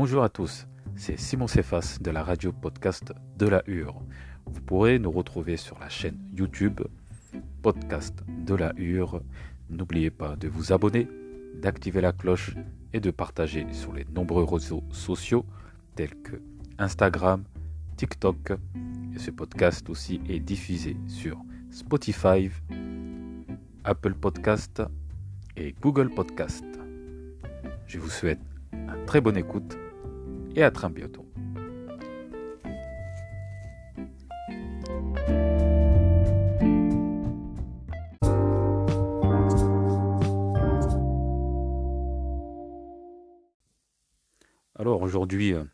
Bonjour à tous, c'est Simon Cephas de la radio podcast de la Hure. Vous pourrez nous retrouver sur la chaîne YouTube Podcast de la Hure. N'oubliez pas de vous abonner, d'activer la cloche et de partager sur les nombreux réseaux sociaux tels que Instagram, TikTok. Ce podcast aussi est diffusé sur Spotify, Apple Podcast et Google Podcast. Je vous souhaite une très bonne écoute à très bientôt. Alors aujourd'hui, euh,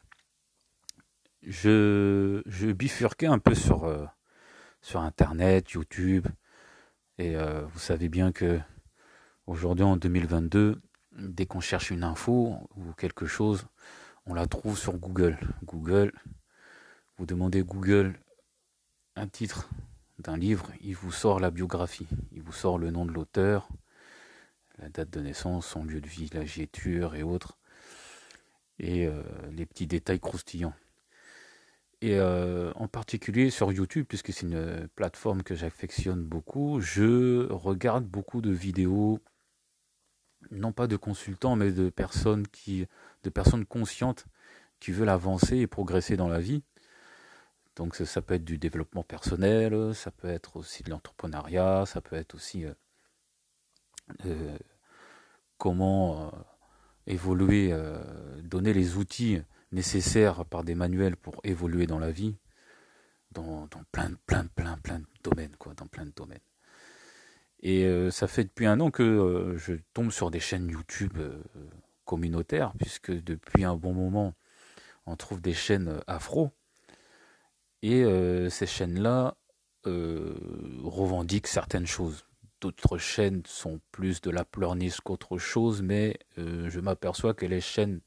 je, bifurquais un peu sur, euh, Internet, YouTube, et euh, vous savez bien que aujourd'hui en 2022, dès qu'on cherche une info ou quelque chose, on la trouve sur Google. Google, vous demandez Google un titre d'un livre, il vous sort la biographie, il vous sort le nom de l'auteur, la date de naissance, son lieu de vie, la giéture et autres, et euh, les petits détails croustillants. Et euh, en particulier sur YouTube, puisque c'est une plateforme que j'affectionne beaucoup, je regarde beaucoup de vidéos, non pas de consultants, mais de personnes qui, de personnes conscientes qui veulent avancer et progresser dans la vie. Donc ça, peut être du développement personnel, ça peut être aussi de l'entrepreneuriat, ça peut être aussi euh, euh, comment évoluer, donner les outils nécessaires par des manuels pour évoluer dans la vie, dans, plein, plein, plein, plein de domaines, quoi, dans plein de domaines. Et euh, ça fait depuis un an que euh, je tombe sur des chaînes YouTube euh, communautaires, puisque depuis un bon moment, on trouve des chaînes afro. Et ces chaînes-là revendiquent certaines choses. D'autres chaînes sont plus de la pleurnice qu'autre chose, mais je m'aperçois que les chaînes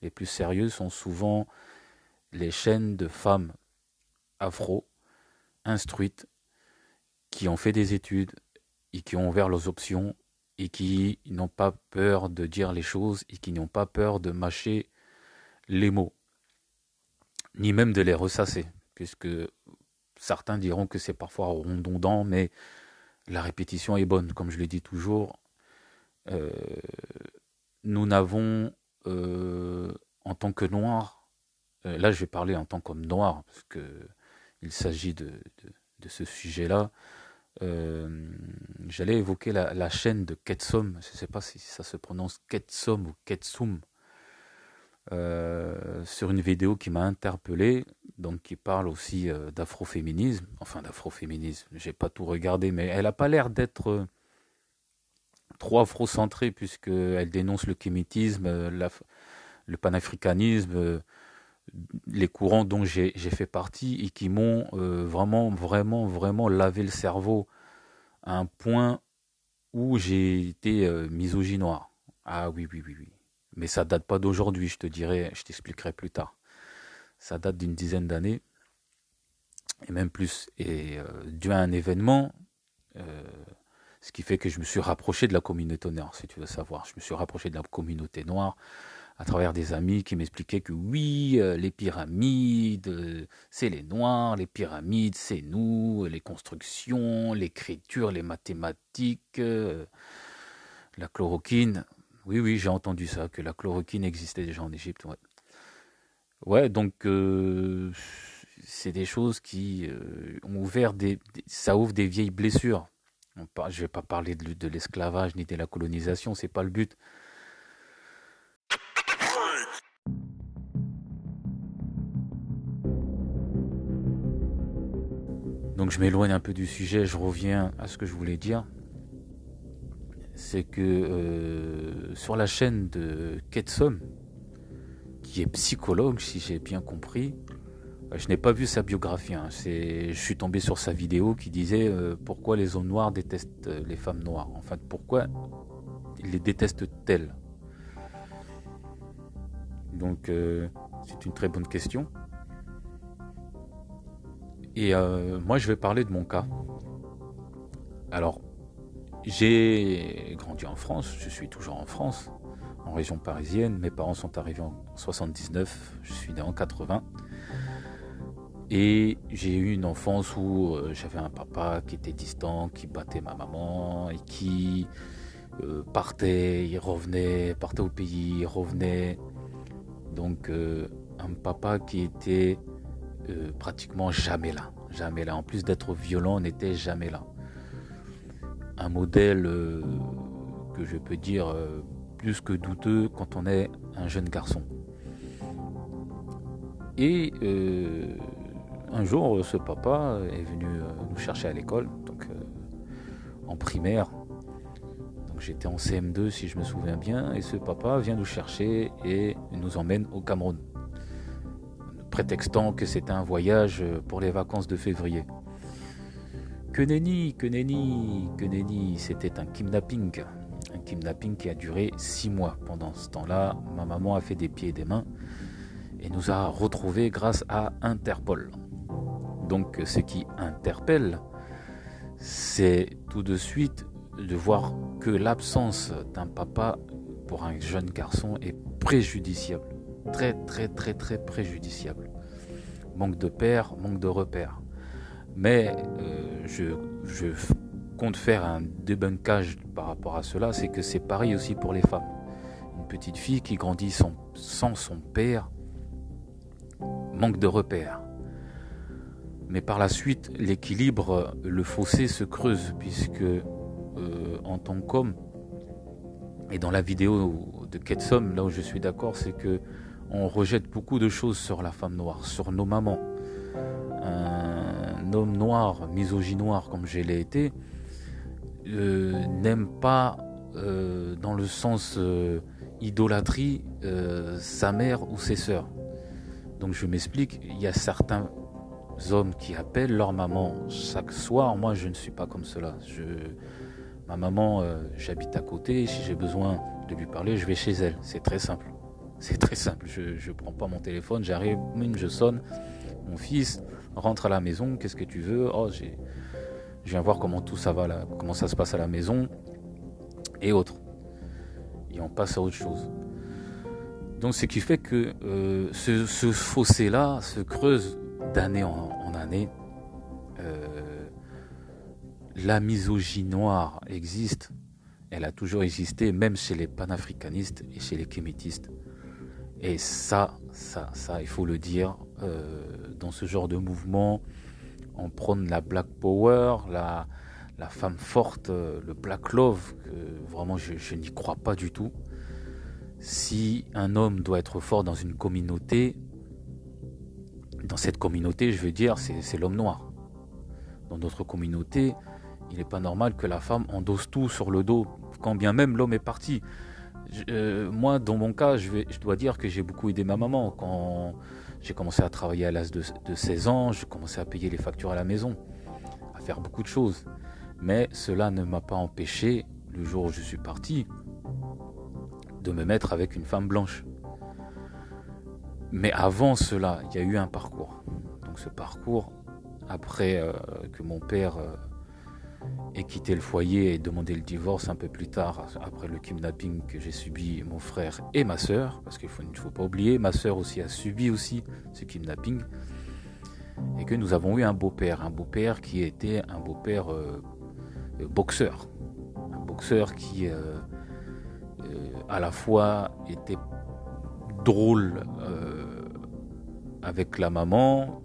les plus sérieux sont souvent les chaînes de femmes afro, instruites, qui ont fait des études et qui ont ouvert leurs options et qui n'ont pas peur de dire les choses et qui n'ont pas peur de mâcher les mots, ni même de les ressasser, puisque certains diront que c'est parfois redondant, mais la répétition est bonne, comme je le dis toujours. Euh, nous n'avons euh, en tant que noir, euh, là je vais parler en tant qu'homme noir, parce que il s'agit de, ce sujet-là. Euh, j'allais évoquer la, chaîne de Ketsom, je ne sais pas si ça se prononce Ketsom ou Ketsum, sur une vidéo qui m'a interpellé, donc qui parle aussi d'afroféminisme, enfin d'afroféminisme, j'ai pas tout regardé, mais elle n'a pas l'air d'être trop afro-centrée, puisqu'elle dénonce le kémitisme, euh, le panafricanisme, euh, les courants dont j'ai fait partie et qui m'ont euh, vraiment, vraiment, vraiment lavé le cerveau à un point où j'ai été misogynoir. Ah oui, oui, oui, oui. Mais ça date pas d'aujourd'hui, je te dirai, je t'expliquerai plus tard. Ça date d'une dizaine d'années, et même plus. Et dû à un événement, ce qui fait que je me suis rapproché de la communauté noire, si tu veux savoir. Je me suis rapproché de la communauté noire à travers des amis qui m'expliquaient que oui, euh, les pyramides, euh, c'est les noirs, les pyramides, c'est nous, les constructions, l'écriture, les mathématiques, euh, la chloroquine. Oui, oui, j'ai entendu ça, que la chloroquine existait déjà en Égypte. Ouais, donc c'est des choses qui ont ouvert des, ça ouvre des vieilles blessures je ne vais pas parler de, l'esclavage ni de la colonisation, c'est pas le but. Donc je m'éloigne un peu du sujet, je reviens à ce que je voulais dire. C'est que euh, sur la chaîne de Ketsom, qui est psychologue, si j'ai bien compris, je n'ai pas vu sa biographie. Hein. je suis tombé sur sa vidéo qui disait euh, pourquoi les hommes noirs détestent euh, les femmes noires. En fait, pourquoi ils les détestent elles Donc, euh, c'est une très bonne question. Et moi, je vais parler de mon cas. Alors, j'ai grandi en France, je suis toujours en France, en région parisienne. Mes parents sont arrivés en 79, je suis né en 80. Et j'ai eu une enfance où euh, j'avais un papa qui était distant, qui battait ma maman et qui euh, partait, il revenait, partait au pays, il revenait. Donc euh, un papa qui était pratiquement jamais là, jamais là. En plus d'être violent, n'était jamais là. Un modèle que je peux dire plus que douteux quand on est un jeune garçon. Et un jour, ce papa est venu euh, nous chercher à l'école, donc euh, en primaire. Donc j'étais en CM2 si je me souviens bien, et ce papa vient nous chercher et nous emmène au Cameroun, prétextant que c'était un voyage pour les vacances de février. Que nenni, que nenni, que nenni, c'était un kidnapping. Un kidnapping qui a duré six mois. Pendant ce temps-là, ma maman a fait des pieds et des mains et nous a retrouvés grâce à Interpol. Donc ce qui interpelle, c'est tout de suite de voir que l'absence d'un papa pour un jeune garçon est préjudiciable. Très très très très préjudiciable. Manque de père, manque de repère. Mais euh, je, compte faire un débunkage par rapport à cela, c'est que c'est pareil aussi pour les femmes. Une petite fille qui grandit sans, son père manque de repère. Mais par la suite, l'équilibre, le fossé se creuse, puisque euh, en tant qu'homme, et dans la vidéo de Ketsom, là où je suis d'accord, c'est que on rejette beaucoup de choses sur la femme noire, sur nos mamans. Un homme noir, misogynoir comme je l'ai été, euh, n'aime pas euh, dans le sens idolâtrie sa mère ou ses sœurs. Donc je m'explique, il y a certains hommes qui appellent leur maman chaque soir. Moi, je ne suis pas comme cela. Ma maman, euh, j'habite à côté. Si j'ai besoin de lui parler, je vais chez elle. C'est très simple. C'est très simple. Je ne prends pas mon téléphone, j'arrive, je sonne. Mon fils rentre à la maison. Qu'est-ce que tu veux? Oh, je viens voir comment tout ça va là, comment ça se passe à la maison et autres. Et on passe à autre chose. Donc, ce qui fait que euh, ce, ce fossé-là se creuse d'année en, année, euh, la misogynie noire existe. Elle a toujours existé, même chez les panafricanistes et chez les kémétistes. Et ça, ça, ça, il faut le dire, euh, dans ce genre de mouvement, on prône la black power, la, femme forte, le black love, que vraiment je, je n'y crois pas du tout. Si un homme doit être fort dans une communauté, dans cette communauté, je veux dire, c'est l'homme noir. Dans notre communauté, il n'est pas normal que la femme endosse tout sur le dos, quand bien même l'homme est parti. Euh, moi, dans mon cas, je, je dois dire que j'ai beaucoup aidé ma maman. Quand j'ai commencé à travailler à l'âge de, 16 ans, j'ai commencé à payer les factures à la maison, à faire beaucoup de choses. Mais cela ne m'a pas empêché, le jour où je suis parti, de me mettre avec une femme blanche. Mais avant cela, il y a eu un parcours. Donc ce parcours, après euh, que mon père euh, ait quitté le foyer et demandé le divorce un peu plus tard, après le kidnapping que j'ai subi, mon frère et ma soeur, parce qu'il ne faut, pas oublier, ma soeur aussi a subi aussi ce kidnapping, et que nous avons eu un beau-père, un beau-père qui était un beau-père euh, boxeur, un boxeur qui à la fois était drôle euh, avec la maman,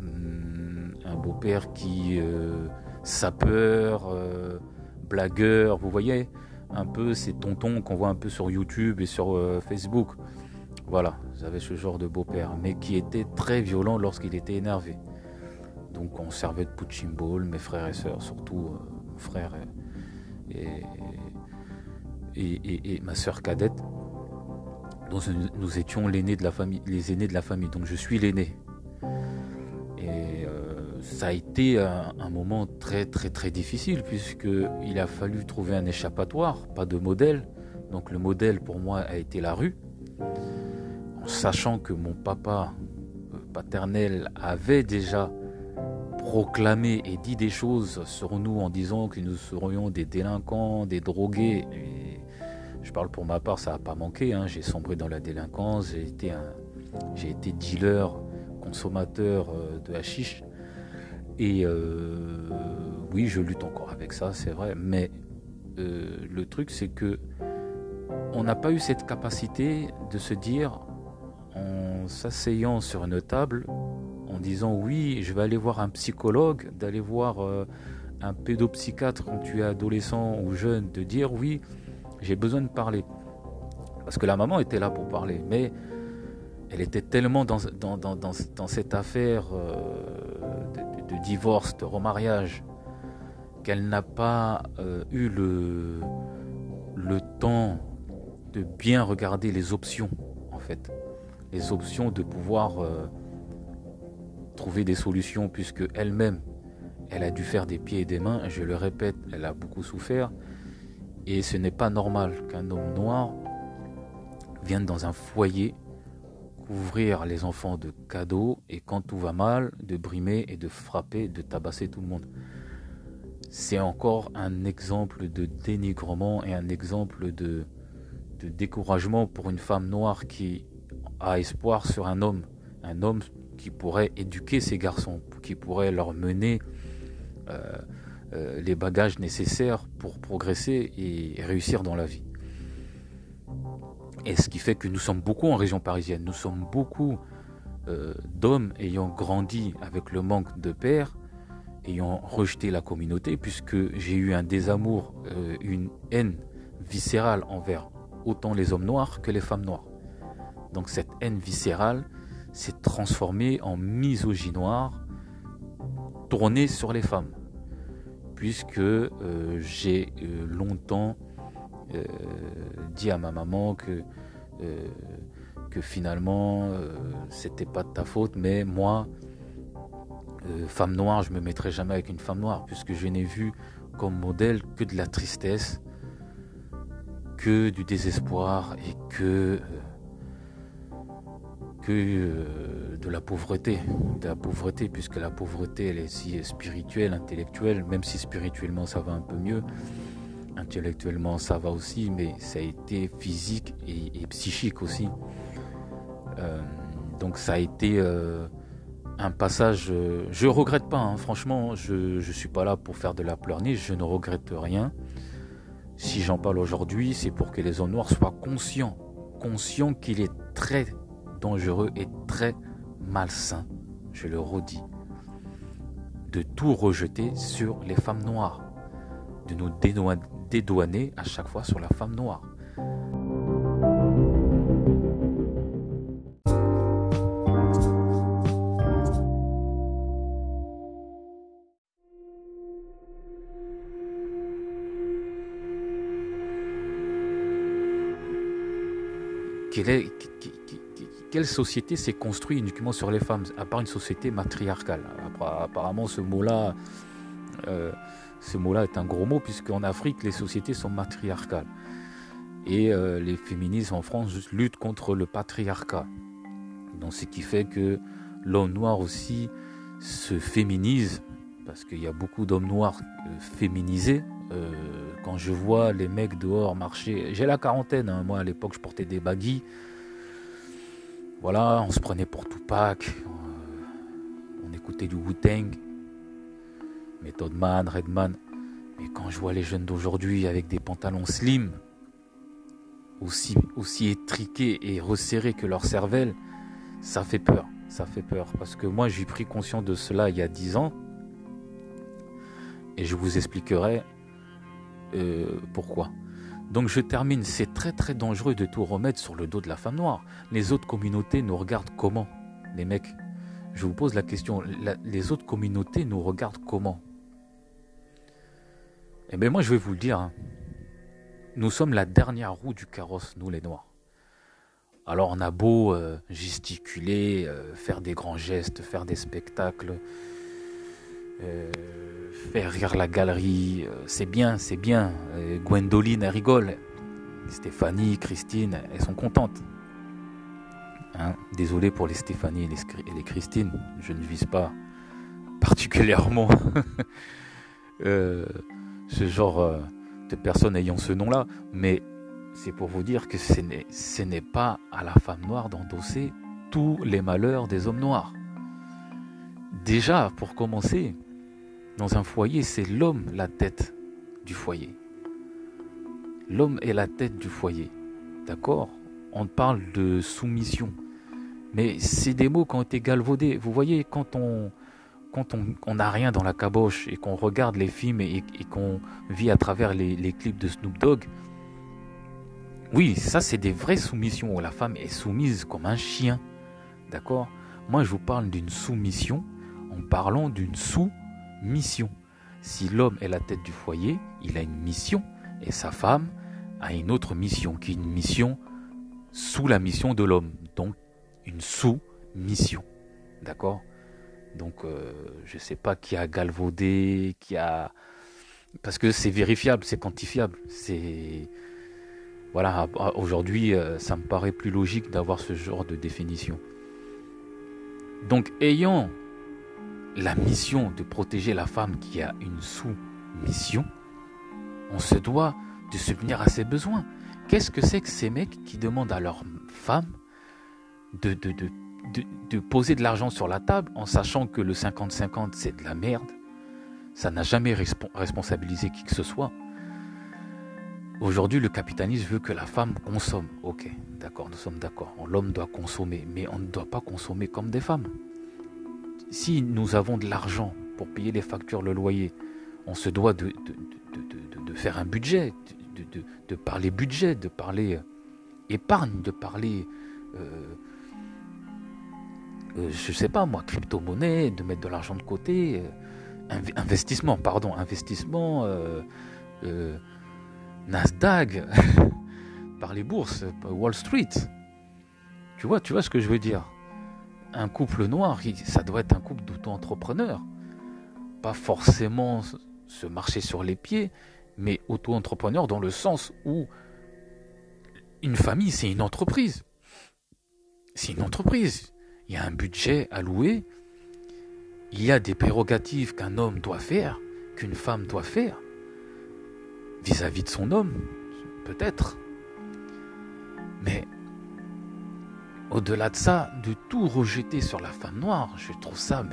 hmm, un beau-père qui euh, sapeur, euh, blagueur, vous voyez un peu ces tontons qu'on voit un peu sur YouTube et sur Facebook. Voilà, vous avez ce genre de beau-père, mais qui était très violent lorsqu'il était énervé. Donc on servait de punching ball, mes frères et sœurs, surtout mon frère et, ma sœur cadette dont nous étions de la famille, les aînés de la famille. Donc je suis l'aîné. Euh, ça a été un, moment très très très difficile puisqu'il a fallu trouver un échappatoire, pas de modèle. Donc le modèle pour moi a été la rue. En sachant que mon papa euh, paternel avait déjà proclamé et dit des choses sur nous en disant que nous serions des délinquants, des drogués. je parle pour ma part, ça n'a pas manqué. Hein. J'ai sombré dans la délinquance, j'ai été, un, j'ai été dealer, consommateur euh, de hashish. Et euh, oui, je lutte encore avec ça, c'est vrai. Mais euh, le truc, c'est que on n'a pas eu cette capacité de se dire, en s'asseyant sur une table, en disant oui, je vais aller voir un psychologue, d'aller voir un pédopsychiatre quand tu es adolescent ou jeune, de dire oui, j'ai besoin de parler. Parce que la maman était là pour parler, mais elle était tellement dans, cette affaire euh, de, divorce, de remariage, qu'elle n'a pas euh, eu le, le temps de bien regarder les options, en fait. Les options de pouvoir euh, trouver des solutions, puisque elle-même, elle a dû faire des pieds et des mains, je le répète, elle a beaucoup souffert. Et ce n'est pas normal qu'un homme noir vienne dans un foyer couvrir les enfants de cadeaux et quand tout va mal, de brimer et de frapper, de tabasser tout le monde. C'est encore un exemple de dénigrement et un exemple de, découragement pour une femme noire qui a espoir sur un homme. Un homme qui pourrait éduquer ses garçons, qui pourrait leur mener euh, euh, les bagages nécessaires pour progresser et réussir dans la vie. Et ce qui fait que nous sommes beaucoup en région parisienne, nous sommes beaucoup euh, d'hommes ayant grandi avec le manque de père, ayant rejeté la communauté, puisque j'ai eu un désamour, euh, une haine viscérale envers autant les hommes noirs que les femmes noires. Donc cette haine viscérale s'est transformée en misogynie noire tournée sur les femmes puisque euh, j'ai longtemps euh, dit à ma maman que, que finalement c'était pas de ta faute, mais moi, femme noire, je me mettrai jamais avec une femme noire, puisque je n'ai vu comme modèle que de la tristesse, que du désespoir et que euh, de la pauvreté, de la pauvreté, puisque la pauvreté, elle est aussi spirituelle, intellectuelle, même si spirituellement ça va un peu mieux, intellectuellement ça va aussi, mais ça a été physique et, psychique aussi. Euh, donc ça a été euh, un passage, je regrette pas, hein. franchement, je ne suis pas là pour faire de la pleurniche, je ne regrette rien. Si j'en parle aujourd'hui, c'est pour que les hommes noirs soient conscients, conscients qu'il est très dangereux et très malsain, je le redis, de tout rejeter sur les femmes noires, de nous dédouaner à chaque fois sur la femme noire. Quelle quelle société s'est construite uniquement sur les femmes, à part une société matriarcale? Apparemment, ce mot-là, euh, ce mot-là est un gros mot, puisqu'en Afrique, les sociétés sont matriarcales. Et euh, les féministes en France luttent contre le patriarcat. Donc, ce qui fait que l'homme noir aussi se féminise, parce qu'il y a beaucoup d'hommes noirs euh, féminisés. quand je vois les mecs dehors marcher, j'ai la quarantaine, hein. moi à l'époque je portais des baguilles. Voilà, on se prenait pour Tupac, on, écoutait du Wu-Tang, Method Man, Redman. Mais quand je vois les jeunes d'aujourd'hui avec des pantalons slim, aussi, aussi étriqués et resserrés que leur cervelle, ça fait peur. Ça fait peur. Parce que moi, j'ai pris conscience de cela il y a dix ans. Et je vous expliquerai euh, pourquoi. Donc je termine, c'est très très dangereux de tout remettre sur le dos de la femme noire. Les autres communautés nous regardent comment? Les mecs, je vous pose la question, les autres communautés nous regardent comment? Eh bien moi je vais vous le dire, hein. nous sommes la dernière roue du carrosse, nous les noirs. Alors on a beau euh, gesticuler, euh, faire des grands gestes, faire des spectacles, euh, faire rire la galerie, c'est bien, c'est bien. Gwendoline, elle rigole. Stéphanie, Christine, elles sont contentes. Hein, désolé pour les Stéphanie et les, Christine, je ne vise pas particulièrement ce genre de personnes ayant ce nom-là, mais c'est pour vous dire que ce n'est pas à la femme noire d'endosser tous les malheurs des hommes noirs. Déjà, pour commencer, dans un foyer, c'est l'homme la tête du foyer. L'homme est la tête du foyer. D'accord? On parle de soumission. Mais c'est des mots qui ont été galvaudés. Vous voyez, quand on quand on n'a rien dans la caboche et qu'on regarde les films et, qu'on vit à travers les, les clips de Snoop Dogg, oui, ça c'est des vraies soumissions où la femme est soumise comme un chien. D'accord? Moi je vous parle d'une soumission en parlant d'une sous-mission. Si l'homme est la tête du foyer, il a une mission et sa femme a une autre mission qui est une mission sous la mission de l'homme. Donc une sous-mission. D'accord? Donc euh, je ne sais pas qui a galvaudé, qui a... Parce que c'est vérifiable, c'est quantifiable. C'est voilà, aujourd'hui, euh, ça me paraît plus logique d'avoir ce genre de définition. Donc, ayant la mission de protéger la femme qui a une sous-mission, on se doit de subvenir à ses besoins. Qu'est-ce que c'est que ces mecs qui demandent à leur femme de, de, de, de poser de l'argent sur la table en sachant que le 50-50 c'est de la merde Ça n'a jamais responsabilisé qui que ce soit. Aujourd'hui, le capitalisme veut que la femme consomme. Ok, d'accord, nous sommes d'accord. L'homme doit consommer, mais on ne doit pas consommer comme des femmes. Si nous avons de l'argent pour payer les factures, le loyer, on se doit de, de, faire un budget, de, parler budget, de parler euh, épargne, de parler, euh, euh, je sais pas moi, crypto-monnaie, de mettre de l'argent de côté, investissement, pardon, investissement. Nasdaq, par les bourses, Wall Street. Tu vois, tu vois ce que je veux dire? Un couple noir, ça doit être un couple d'auto-entrepreneurs. Pas forcément se marcher sur les pieds, mais auto-entrepreneur dans le sens où une famille, c'est une entreprise. C'est une entreprise. Il y a un budget alloué. Il y a des prérogatives qu'un homme doit faire, qu'une femme doit faire vis-à-vis de son homme, peut-être. Mais au-delà de ça, de tout rejeter sur la femme noire, je trouve ça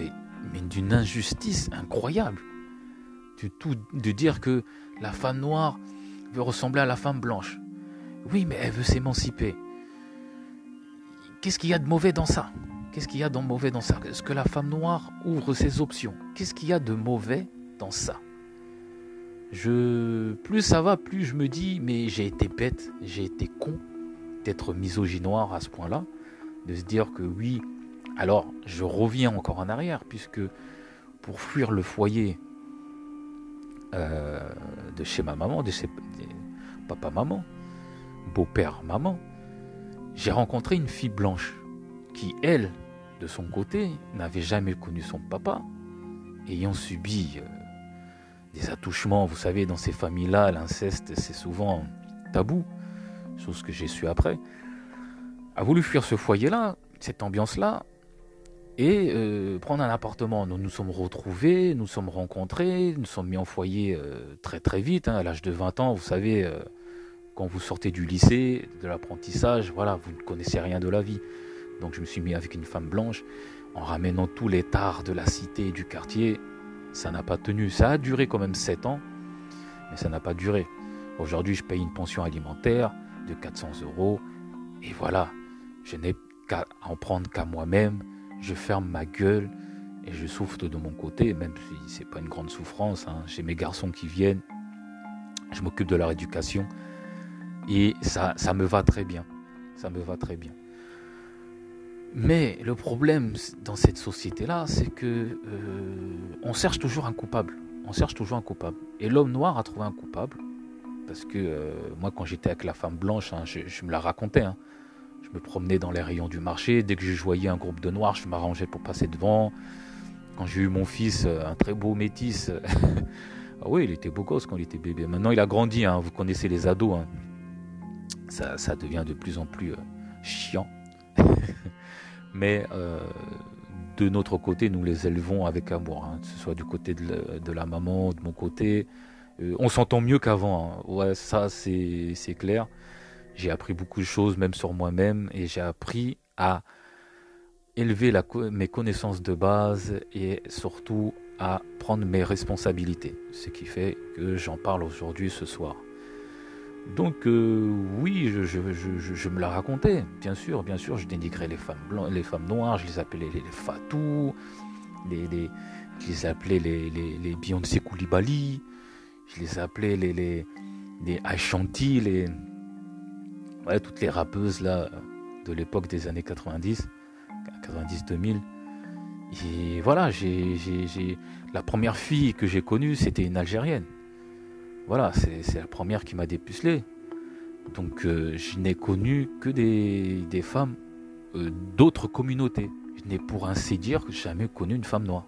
d'une injustice incroyable. De dire que la femme noire veut ressembler à la femme blanche. Oui, mais elle veut s'émanciper. Qu'est-ce qu'il y a de mauvais dans ça? Qu'est-ce qu'il y a de mauvais dans ça? Est-ce que la femme noire ouvre ses options? Qu'est-ce qu'il y a de mauvais dans ça? Plus ça va, plus je me dis, mais j'ai été bête, j'ai été con d'être misogynoire à ce point-là, de se dire que oui, alors je reviens encore en arrière, puisque pour fuir le foyer euh, de chez ma maman, de chez papa-maman, beau-père-maman, j'ai rencontré une fille blanche qui, elle, de son côté, n'avait jamais connu son papa, ayant subi euh, des attouchements. Vous savez, dans ces familles-là, l'inceste, c'est souvent tabou, chose que j'ai su après. A voulu fuir ce foyer-là, cette ambiance-là, et euh, prendre un appartement. Nous nous sommes retrouvés, nous sommes rencontrés, nous sommes mis en foyer euh, très très vite, hein, à l'âge de 20 ans. Vous savez, quand vous sortez du lycée, de l'apprentissage, voilà, vous ne connaissez rien de la vie. Donc je me suis mis avec une femme blanche, en ramenant tous les tares de la cité et du quartier ça n'a pas tenu. Ça a duré quand même 7 ans, mais ça n'a pas duré. Aujourd'hui, je paye une pension alimentaire de 400 euros, et voilà, je n'ai qu'à en prendre qu'à moi-même. Je ferme ma gueule et je souffre de mon côté, même si c'est pas une grande souffrance. Hein. J'ai mes garçons qui viennent, je m'occupe de leur éducation, et ça, ça me va très bien. Ça me va très bien. Mais le problème dans cette société-là, c'est que euh, on cherche toujours un coupable. On cherche toujours un coupable. Et l'homme noir a trouvé un coupable. Parce que euh, moi, quand j'étais avec la femme blanche, hein, je, me la racontais. Hein. Je me promenais dans les rayons du marché. Dès que je voyais un groupe de noirs, je m'arrangeais pour passer devant. Quand j'ai eu mon fils, euh, un très beau métis, ah oui, il était beau gosse quand il était bébé. Maintenant, il a grandi. Hein. Vous connaissez les ados. Ça, ça, devient de plus en plus chiant. mais euh, de notre côté, nous les élevons avec amour, hein, que ce soit du côté de la, maman, de mon côté. Euh, on s'entend mieux qu'avant, hein. ouais, ça c'est clair. J'ai appris beaucoup de choses, même sur moi-même, et j'ai appris à élever mes connaissances de base et surtout à prendre mes responsabilités. Ce qui fait que j'en parle aujourd'hui ce soir. Donc euh, oui, je, me la racontais, bien sûr, bien sûr, je dénigrais les femmes blanches, les femmes noires, je les appelais les, les fatous, je les appelais les, les, Koulibaly, je les appelais les, Ashanti, toutes les rappeuses là de l'époque des années 90, 90-2000. Et voilà, la première fille que j'ai connue, c'était une Algérienne. Voilà, c'est, la première qui m'a dépucelé. Donc euh, je n'ai connu que des, femmes euh, d'autres communautés. Je n'ai pour ainsi dire jamais connu une femme noire.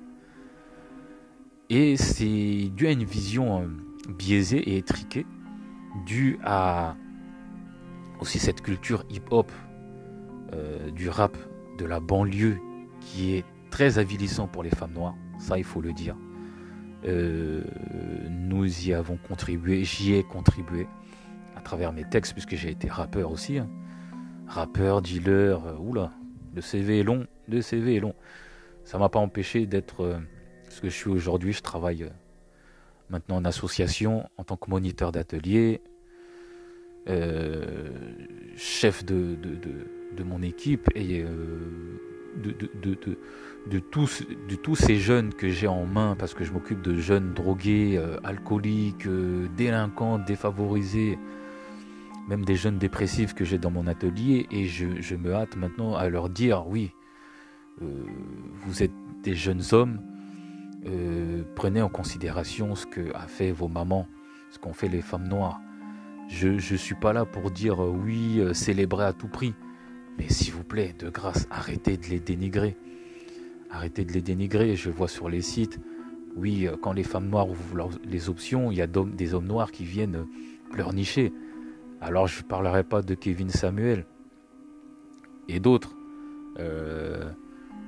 Et c'est dû à une vision euh, biaisée et étriquée, due à aussi cette culture hip-hop, du rap, de la banlieue, qui est très avilissant pour les femmes noires, ça il faut le dire. Euh, nous y avons contribué, j'y ai contribué à travers mes textes, puisque j'ai été rappeur aussi. Hein. Rappeur, dealer, euh, oula, le CV est long, le CV est long. Ça m'a pas empêché d'être ce que je suis aujourd'hui. Je travaille maintenant en association en tant que moniteur d'atelier, euh, chef de, mon équipe et euh, de, de, tous, ces jeunes que j'ai en main, parce que je m'occupe de jeunes drogués, euh, alcooliques, délinquants, défavorisés, même des jeunes dépressifs que j'ai dans mon atelier, et je, me hâte maintenant à leur dire, oui, vous êtes des jeunes hommes, prenez en considération ce que fait vos mamans, ce qu'ont fait les femmes noires. Je ne suis pas là pour dire euh, oui, euh, célébrer à tout prix. Mais s'il vous plaît, de grâce, arrêtez de les dénigrer. Arrêtez de les dénigrer. Je vois sur les sites, oui, euh, quand les femmes noires ouvrent les options, il y a des hommes noirs qui viennent pleurnicher. Alors je ne parlerai pas de Kevin Samuel et d'autres.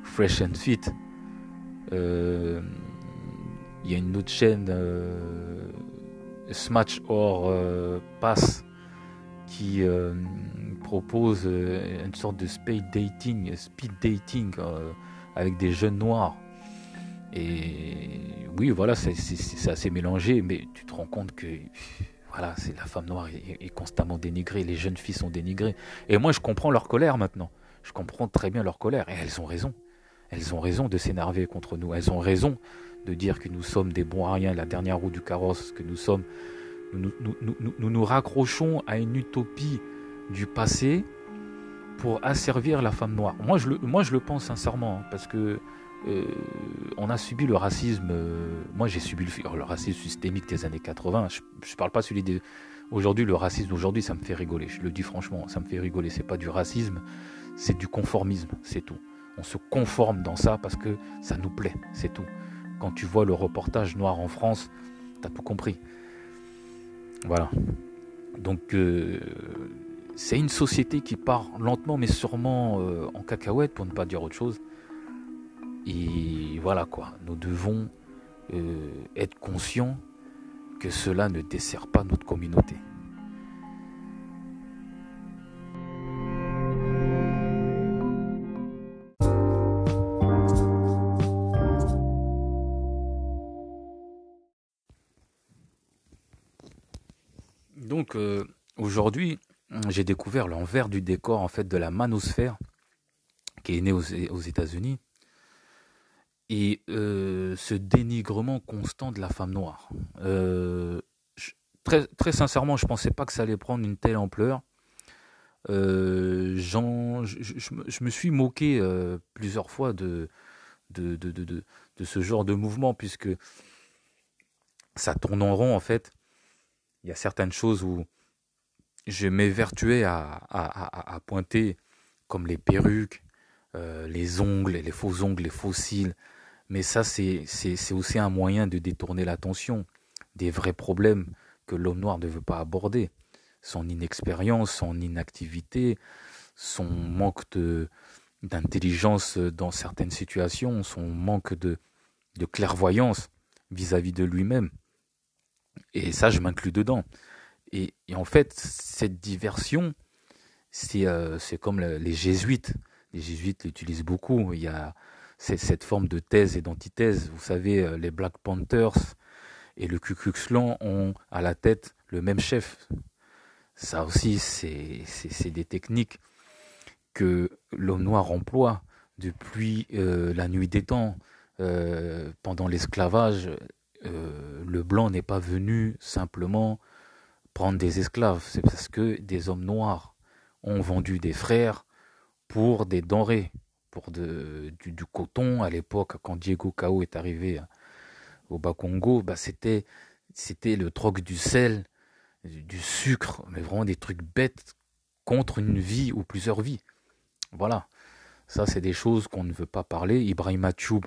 Fresh and Fit. Il y a une autre chaîne. Smash or euh, Pass qui euh, propose euh, une sorte de speed dating, speed dating avec des jeunes noirs. Et oui, voilà, c'est assez mélangé, mais tu te rends compte que voilà, c'est la femme noire est, constamment dénigrée, les jeunes filles sont dénigrées. Et moi, je comprends leur colère maintenant. Je comprends très bien leur colère, et elles ont raison. Elles ont raison de s'énerver contre nous. Elles ont raison de dire que nous sommes des bons à rien, la dernière roue du carrosse, que nous sommes, nous nous, nous, raccrochons à une utopie du passé pour asservir la femme noire. Moi, je le, moi, je le pense sincèrement, hein, parce que euh, on a subi le racisme. Euh, moi, j'ai subi le, racisme systémique des années 80. Je ne parle pas celui des. Aujourd'hui, le racisme d'aujourd'hui, ça me fait rigoler. Je le dis franchement, ça me fait rigoler. C'est pas du racisme, c'est du conformisme, c'est tout. On se conforme dans ça parce que ça nous plaît, c'est tout. Quand tu vois le reportage Noir en France, tu as tout compris. Voilà. Donc, euh, c'est une société qui part lentement mais sûrement euh, en cacahuète, pour ne pas dire autre chose. Et voilà quoi, nous devons euh, être conscients que cela ne dessert pas notre communauté. Donc euh, aujourd'hui, j'ai découvert l'envers du décor en fait de la manosphère qui est née aux, États-Unis et euh, ce dénigrement constant de la femme noire. Euh, très, très sincèrement, je ne pensais pas que ça allait prendre une telle ampleur. je, je, me suis moqué plusieurs fois de de, de, de, de, ce genre de mouvement puisque ça tourne en rond en fait il y a certaines choses où je m'évertuais à, pointer, comme les perruques, euh, les ongles, les faux ongles, les faux cils. Mais ça, c'est aussi un moyen de détourner l'attention des vrais problèmes que l'homme noir ne veut pas aborder. Son inexpérience, son inactivité, son manque d'intelligence dans certaines situations, son manque de, clairvoyance vis-à-vis -vis de lui-même. Et ça, je m'inclus dedans. Et, en fait, cette diversion c'est comme les jésuites. Les jésuites l'utilisent beaucoup. Il y a cette forme de thèse et d'antithèse. Vous savez, les Black Panthers et le Ku Klux Klan ont à la tête le même chef. Ça aussi, c'est des techniques que l'homme noir emploie depuis euh, la nuit des temps. Euh, pendant l'esclavage, euh, le blanc n'est pas venu simplement prendre des esclaves. C'est parce que des hommes noirs ont vendu des frères pour des denrées, pour du, coton. À l'époque, quand Diego Cao est arrivé au Bas-Congo, bah c'était, c'était le troc du sel, du sucre, mais vraiment des trucs bêtes contre une vie ou plusieurs vies. Voilà. Ça, c'est des choses qu'on ne veut pas parler. Ibrahim Achoub,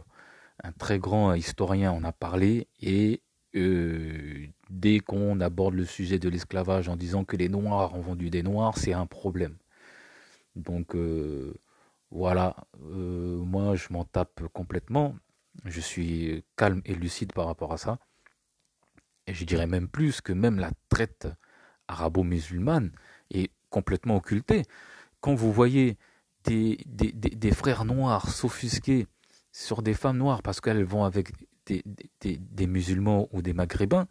un très grand historien, en a parlé. Et euh, dès qu'on aborde le sujet de l'esclavage en disant que les Noirs ont vendu des Noirs, c'est un problème. Donc euh, voilà, euh, moi je m'en tape complètement. Je suis calme et lucide par rapport à ça. Et je dirais même plus que même la traite arabo-musulmane est complètement occultée. Quand vous voyez des, frères noirs s'offusquer sur des femmes noires parce qu'elles vont avec des, musulmans ou des maghrébins,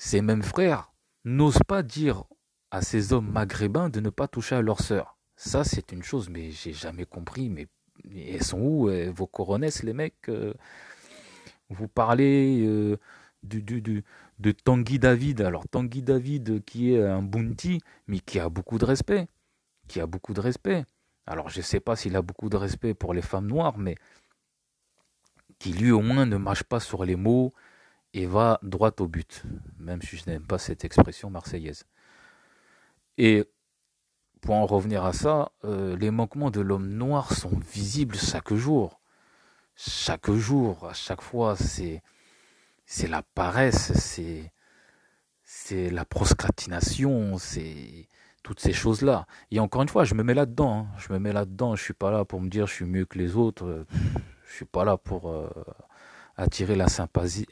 ces mêmes frères n'osent pas dire à ces hommes maghrébins de ne pas toucher à leur sœur. Ça, c'est une chose, mais j'ai jamais compris. Mais, elles sont où euh, vos coronesses, les mecs euh? Vous parlez euh, de Tanguy David. Alors, Tanguy David, qui est un bounty, mais qui a beaucoup de respect. Qui a beaucoup de respect. Alors je ne sais pas s'il a beaucoup de respect pour les femmes noires, mais qui lui au moins ne mâche pas sur les mots et va droit au but, même si je n'aime pas cette expression marseillaise. Et pour en revenir à ça, euh, les manquements de l'homme noir sont visibles chaque jour. Chaque jour, à chaque fois, c'est c'est la paresse, c'est c'est la proscratination, c'est toutes ces choses-là. Et encore une fois, je me mets là-dedans. Hein. Je me mets là-dedans. Je suis pas là pour me dire je suis mieux que les autres. Je suis pas là pour euh, attirer la sympathie,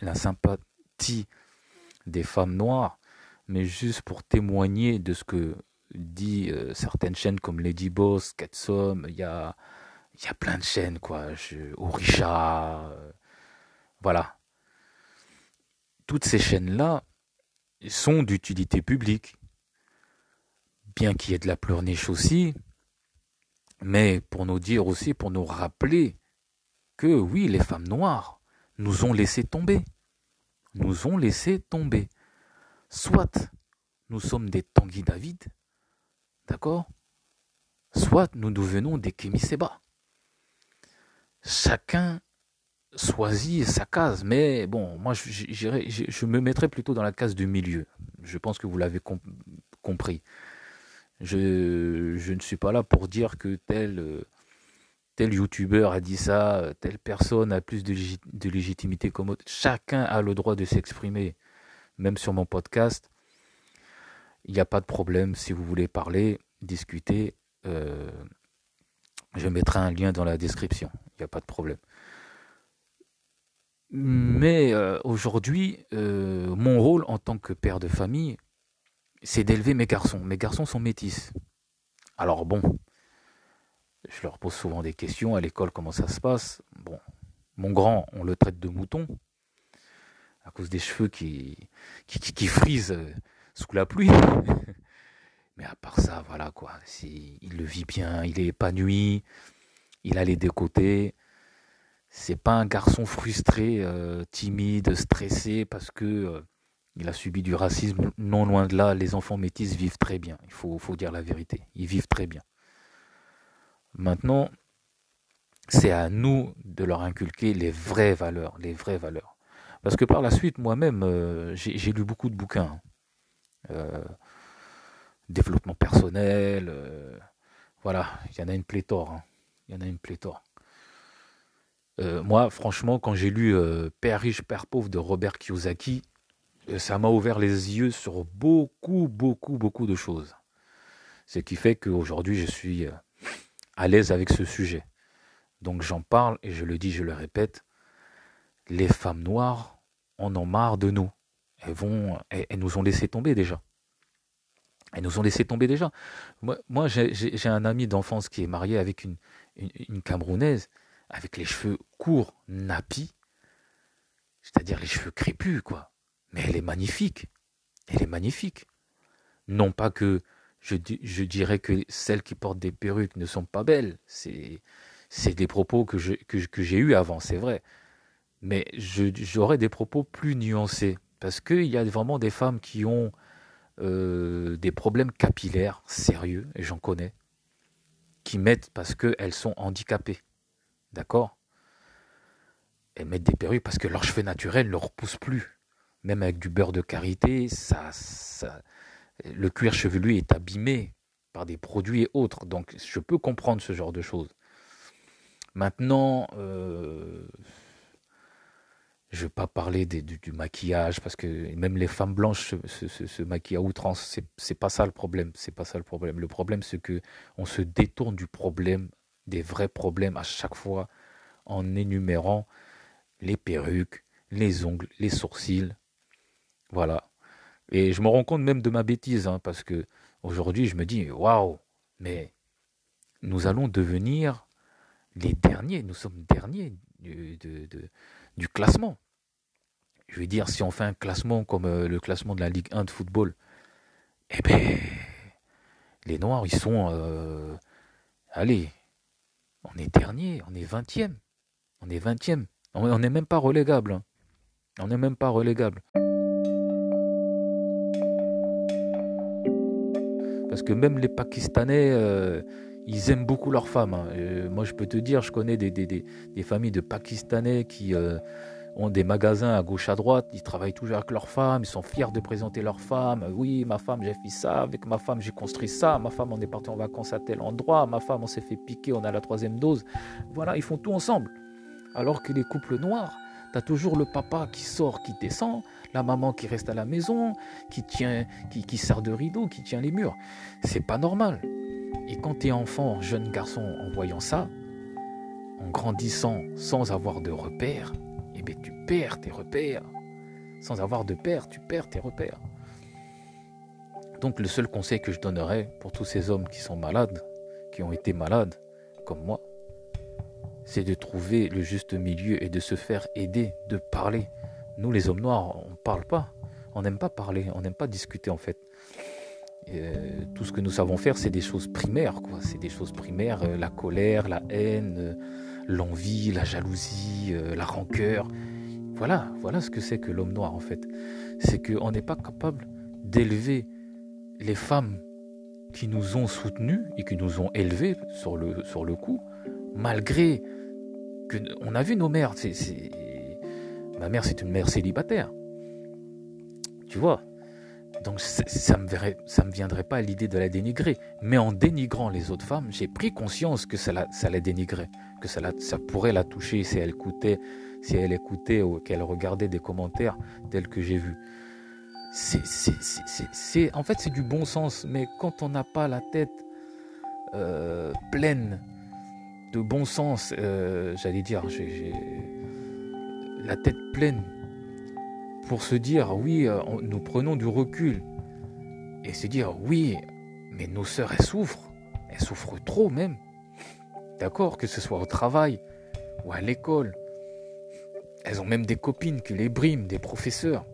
des femmes noires, mais juste pour témoigner de ce que dit euh, certaines chaînes comme Lady Boss, Ketsom. Il y a, il y a plein de chaînes, quoi. Je, Orisha. Euh, voilà. Toutes ces chaînes-là sont d'utilité publique bien qu'il y ait de la pleurniche aussi, mais pour nous dire aussi, pour nous rappeler que oui, les femmes noires nous ont laissé tomber, nous ont laissé tomber. Soit nous sommes des Tanguy David, d'accord? Soit nous devenons des Kémy Seba. Chacun choisit sa case, mais bon, moi je, me mettrais plutôt dans la case du milieu. Je pense que vous l'avez compris. Je, je, ne suis pas là pour dire que tel, euh, tel youtubeur a dit ça, telle personne a plus de, de légitimité comme autre. Chacun a le droit de s'exprimer, même sur mon podcast. Il n'y a pas de problème si vous voulez parler, discuter. Euh, je mettrai un lien dans la description. Il n'y a pas de problème. Mais euh, aujourd'hui, mon rôle en tant que père de famille, c'est d'élever mes garçons. Mes garçons sont métis. Alors bon, je leur pose souvent des questions à l'école, comment ça se passe? Bon, mon grand, on le traite de mouton à cause des cheveux qui, qui, frisent euh, sous la pluie. Mais à part ça, voilà quoi. Il le vit bien, il est épanoui, il a les deux côtés. C'est pas un garçon frustré, euh, timide, stressé parce que euh, il a subi du racisme, non loin de là, les enfants métis vivent très bien, il faut, faut dire la vérité, ils vivent très bien. Maintenant, c'est à nous de leur inculquer les vraies valeurs, les vraies valeurs. Parce que par la suite, moi-même, euh, j'ai lu beaucoup de bouquins. Euh, développement personnel, euh, voilà, il y en a une pléthore. Hein. Il y en a une pléthore. moi, franchement, quand j'ai lu Père riche, Père pauvre de Robert Kiyosaki, ça m'a ouvert les yeux sur beaucoup, beaucoup, beaucoup de choses. Ce qui fait qu'aujourd'hui, je suis à l'aise avec ce sujet. Donc j'en parle et je le dis, je le répète, les femmes noires en ont marre de nous. Elles, vont, elles, nous ont laissé tomber déjà. Elles nous ont laissé tomber déjà. Moi, j'ai un ami d'enfance qui est marié avec une, une, Camerounaise, avec les cheveux courts, nappis, c'est-à-dire les cheveux crépus, quoi. Mais elle est magnifique. Elle est magnifique. Non pas que je, dirais que celles qui portent des perruques ne sont pas belles. C'est des propos que j'ai eus avant, c'est vrai. Mais j'aurais des propos plus nuancés. Parce qu'il y a vraiment des femmes qui ont euh, des problèmes capillaires sérieux, et j'en connais, qui mettent parce qu'elles sont handicapées. D'accord? Elles mettent des perruques parce que leurs cheveux naturels ne leur repoussent plus. Même avec du beurre de karité, ça, ça, le cuir chevelu est abîmé par des produits et autres. Donc je peux comprendre ce genre de choses. Maintenant, euh, je ne vais pas parler du, maquillage parce que même les femmes blanches se, maquillent à outrance. C'est, c'est pas ça le problème. C'est pas ça le problème. Le problème, c'est que on se détourne du problème, des vrais problèmes à chaque fois, en énumérant les perruques, les ongles, les sourcils. Voilà. Et je me rends compte même de ma bêtise, hein, parce que aujourd'hui, je me dis, waouh, mais nous allons devenir les derniers, nous sommes derniers du, classement. Je veux dire, si on fait un classement comme euh, le classement de la Ligue 1 de football, eh bien, les Noirs, ils sont... Euh, allez, on est dernier, on est 20e. On est 20e. On n'est même pas relégable. Hein. On n'est même pas relégable. Parce que même les Pakistanais, euh, ils aiment beaucoup leurs femmes. Hein. Moi, je peux te dire, je connais des, familles de Pakistanais qui euh, ont des magasins à gauche à droite. Ils travaillent toujours avec leurs femmes. Ils sont fiers de présenter leurs femmes. Oui, ma femme, j'ai fait ça. Avec ma femme, j'ai construit ça. Ma femme, on est parti en vacances à tel endroit. Ma femme, on s'est fait piquer. On a la troisième dose. Voilà, ils font tout ensemble. Alors que les couples noirs, tu as toujours le papa qui sort, qui descend, la maman qui reste à la maison, qui tient, qui, sert de rideau, qui tient les murs. C'est pas normal. Et quand tu es enfant, jeune garçon, en voyant ça, en grandissant sans avoir de repères, eh bien tu perds tes repères. Sans avoir de père, tu perds tes repères. Donc le seul conseil que je donnerais pour tous ces hommes qui sont malades, qui ont été malades, comme moi, c'est de trouver le juste milieu et de se faire aider, de parler. Nous les hommes noirs, on ne parle pas. On n'aime pas parler, on n'aime pas discuter en fait. Euh, tout ce que nous savons faire, c'est des choses primaires, quoi. C'est des choses primaires, euh, la colère, la haine, euh, l'envie, la jalousie, la rancœur. Voilà, voilà ce que c'est que l'homme noir en fait. C'est qu'on n'est pas capable d'élever les femmes qui nous ont soutenus et qui nous ont élevés sur le, sur le coup, malgré que on a vu nos mères. Ma mère, c'est une mère célibataire. Tu vois, donc ça ça me viendrait pas à l'idée de la dénigrer. Mais en dénigrant les autres femmes, j'ai pris conscience que ça la, dénigrait, que ça, pourrait la toucher si elle écoutait, si elle ou qu'elle regardait des commentaires tels que j'ai vus. En fait, c'est du bon sens. Mais quand on n'a pas la tête euh, pleine de bon sens, euh, j'allais dire, la tête pleine pour se dire oui, euh, nous prenons du recul et se dire oui, mais nos sœurs, elles souffrent, elles souffrent trop même. D'accord, que ce soit au travail ou à l'école. Elles ont même des copines qui les briment, des professeurs.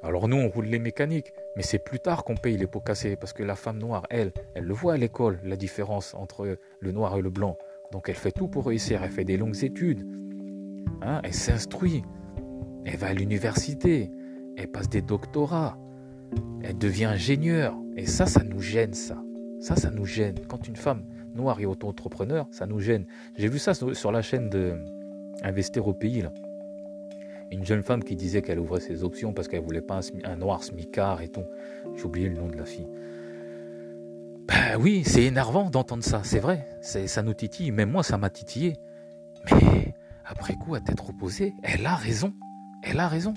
Alors nous, on roule les mécaniques, mais c'est plus tard qu'on paye les pots cassés, parce que la femme noire, elle, elle le voit à l'école, la différence entre le noir et le blanc. Donc elle fait tout pour réussir, elle fait des longues études. Hein, elle s'instruit. Elle va à l'université, elle passe des doctorats, elle devient ingénieure. Et ça, ça nous gêne, ça. Ça, ça nous gêne. Quand une femme noire est auto-entrepreneur, ça nous gêne. J'ai vu ça sur la chaîne de Investir au pays, là. Une jeune femme qui disait qu'elle ouvrait ses options parce qu'elle voulait pas un, noir smicard et tout. J'ai oublié le nom de la fille. Ben oui, c'est énervant d'entendre ça, c'est vrai. Ça nous titille. Même moi, ça m'a titillé. Mais après coup, à tête reposée, elle a raison. Elle a raison.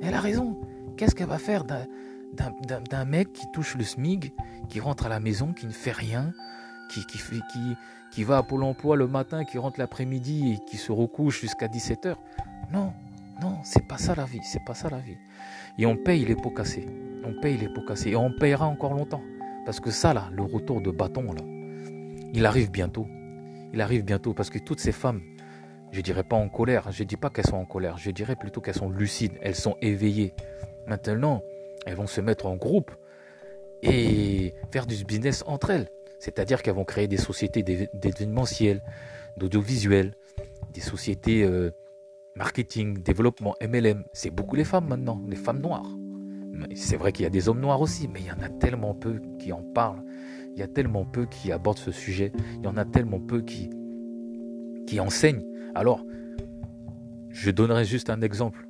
Elle a raison. Qu'est-ce qu'elle va faire d'un mec qui touche le SMIG, qui rentre à la maison, qui ne fait rien, qui, va à Pôle emploi le matin, qui rentre l'après-midi et qui se recouche jusqu'à 17h Non, non, c'est pas ça la vie, c'est pas ça la vie. Et on paye les pots cassés. On paye les pots cassés et on payera encore longtemps. Parce que ça, le retour de bâton, là, il arrive bientôt. Il arrive bientôt parce que toutes ces femmes, je dirais pas en colère, je dis pas qu'elles sont en colère, je dirais plutôt qu'elles sont lucides, elles sont éveillées. Maintenant, elles vont se mettre en groupe et faire du business entre elles. C'est-à-dire qu'elles vont créer des sociétés d'événementiel, d'audiovisuel, des sociétés euh, marketing, développement, MLM. C'est beaucoup les femmes maintenant, les femmes noires. C'est vrai qu'il y a des hommes noirs aussi, mais il y en a tellement peu qui en parlent. Il y a tellement peu qui abordent ce sujet. Il y en a tellement peu qui, qui enseignent. Alors, je donnerai juste un exemple.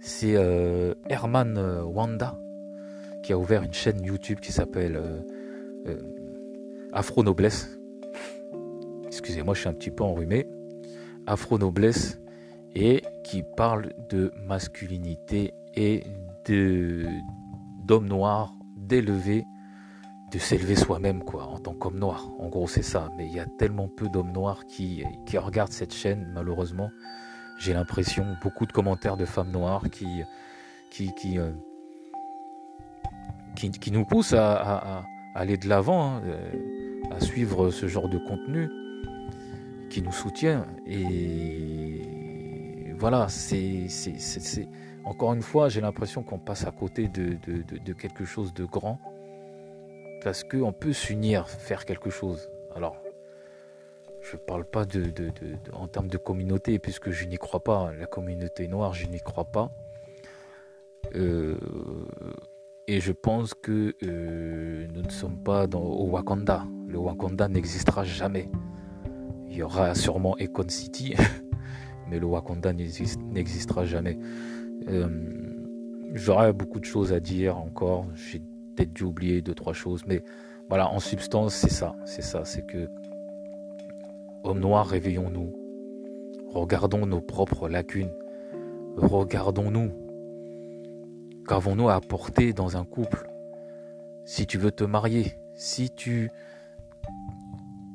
C'est euh, Herman euh, Wanda qui a ouvert une chaîne YouTube qui s'appelle euh, Afro Noblesse. Excusez-moi, je suis un petit peu enrhumé. Afro Noblesse et qui parle de masculinité et de d'homme noir d'élever de s'élever soi-même quoi en tant qu'homme noir. En gros c'est ça. Mais il y a tellement peu d'hommes noirs qui, qui regardent cette chaîne malheureusement. J'ai l'impression beaucoup de commentaires de femmes noires qui qui qui, euh, qui, nous poussent à, aller de l'avant hein, euh, à suivre ce genre de contenu qui nous soutient. Et voilà c'est encore une fois j'ai l'impression qu'on passe à côté de, de, de quelque chose de grand parce qu'on peut s'unir, faire quelque chose. Alors, je ne parle pas de, en termes de communauté, puisque je n'y crois pas. La communauté noire, je n'y crois pas. Euh, et je pense que euh, nous ne sommes pas au Wakanda. Le Wakanda n'existera jamais. Il y aura sûrement Econ City, mais le Wakanda n'existera jamais. Euh, j'aurais beaucoup de choses à dire encore. J'ai peut-être dû oublier deux, trois choses, mais voilà, en substance, c'est ça, c'est ça, c'est que, hommes noirs, réveillons-nous, regardons nos propres lacunes, regardons-nous, qu'avons-nous à apporter dans un couple? Si tu veux te marier, si tu,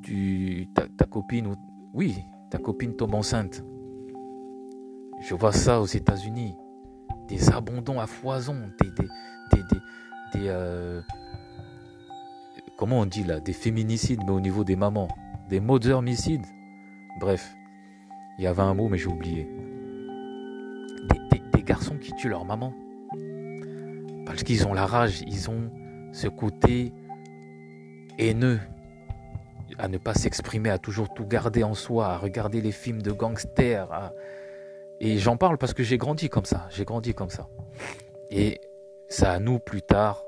tu ta, copine, oui, ta copine tombe enceinte, je vois ça aux États-Unis, des abandons à foison, des euh, comment on dit là, des féminicides, mais au niveau des mamans, des mothermicides. Bref, il y avait un mot, mais j'ai oublié. Des, garçons qui tuent leur maman. Parce qu'ils ont la rage, ils ont ce côté haineux à ne pas s'exprimer, à toujours tout garder en soi, à regarder les films de gangsters. Et j'en parle parce que j'ai grandi comme ça, j'ai grandi comme ça. Et c'est à nous plus tard,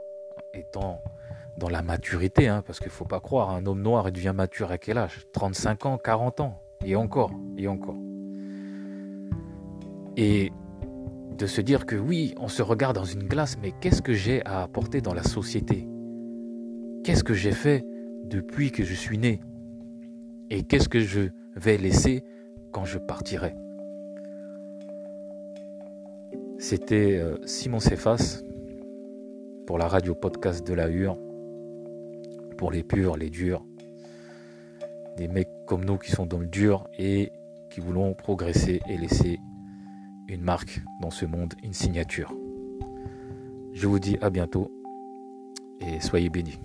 étant dans la maturité, hein, parce qu'il ne faut pas croire, un homme noir, devient mature à quel âge? 35 ans, 40 ans, et encore, et encore. Et de se dire que oui, on se regarde dans une glace, mais qu'est-ce que j'ai à apporter dans la société? Qu'est-ce que j'ai fait depuis que je suis né? Et qu'est-ce que je vais laisser quand je partirai? C'était euh, Simon Cephas pour la radio podcast de la Hure, pour les purs, les durs, des mecs comme nous qui sont dans le dur et qui voulons progresser et laisser une marque dans ce monde, une signature. Je vous dis à bientôt et soyez bénis.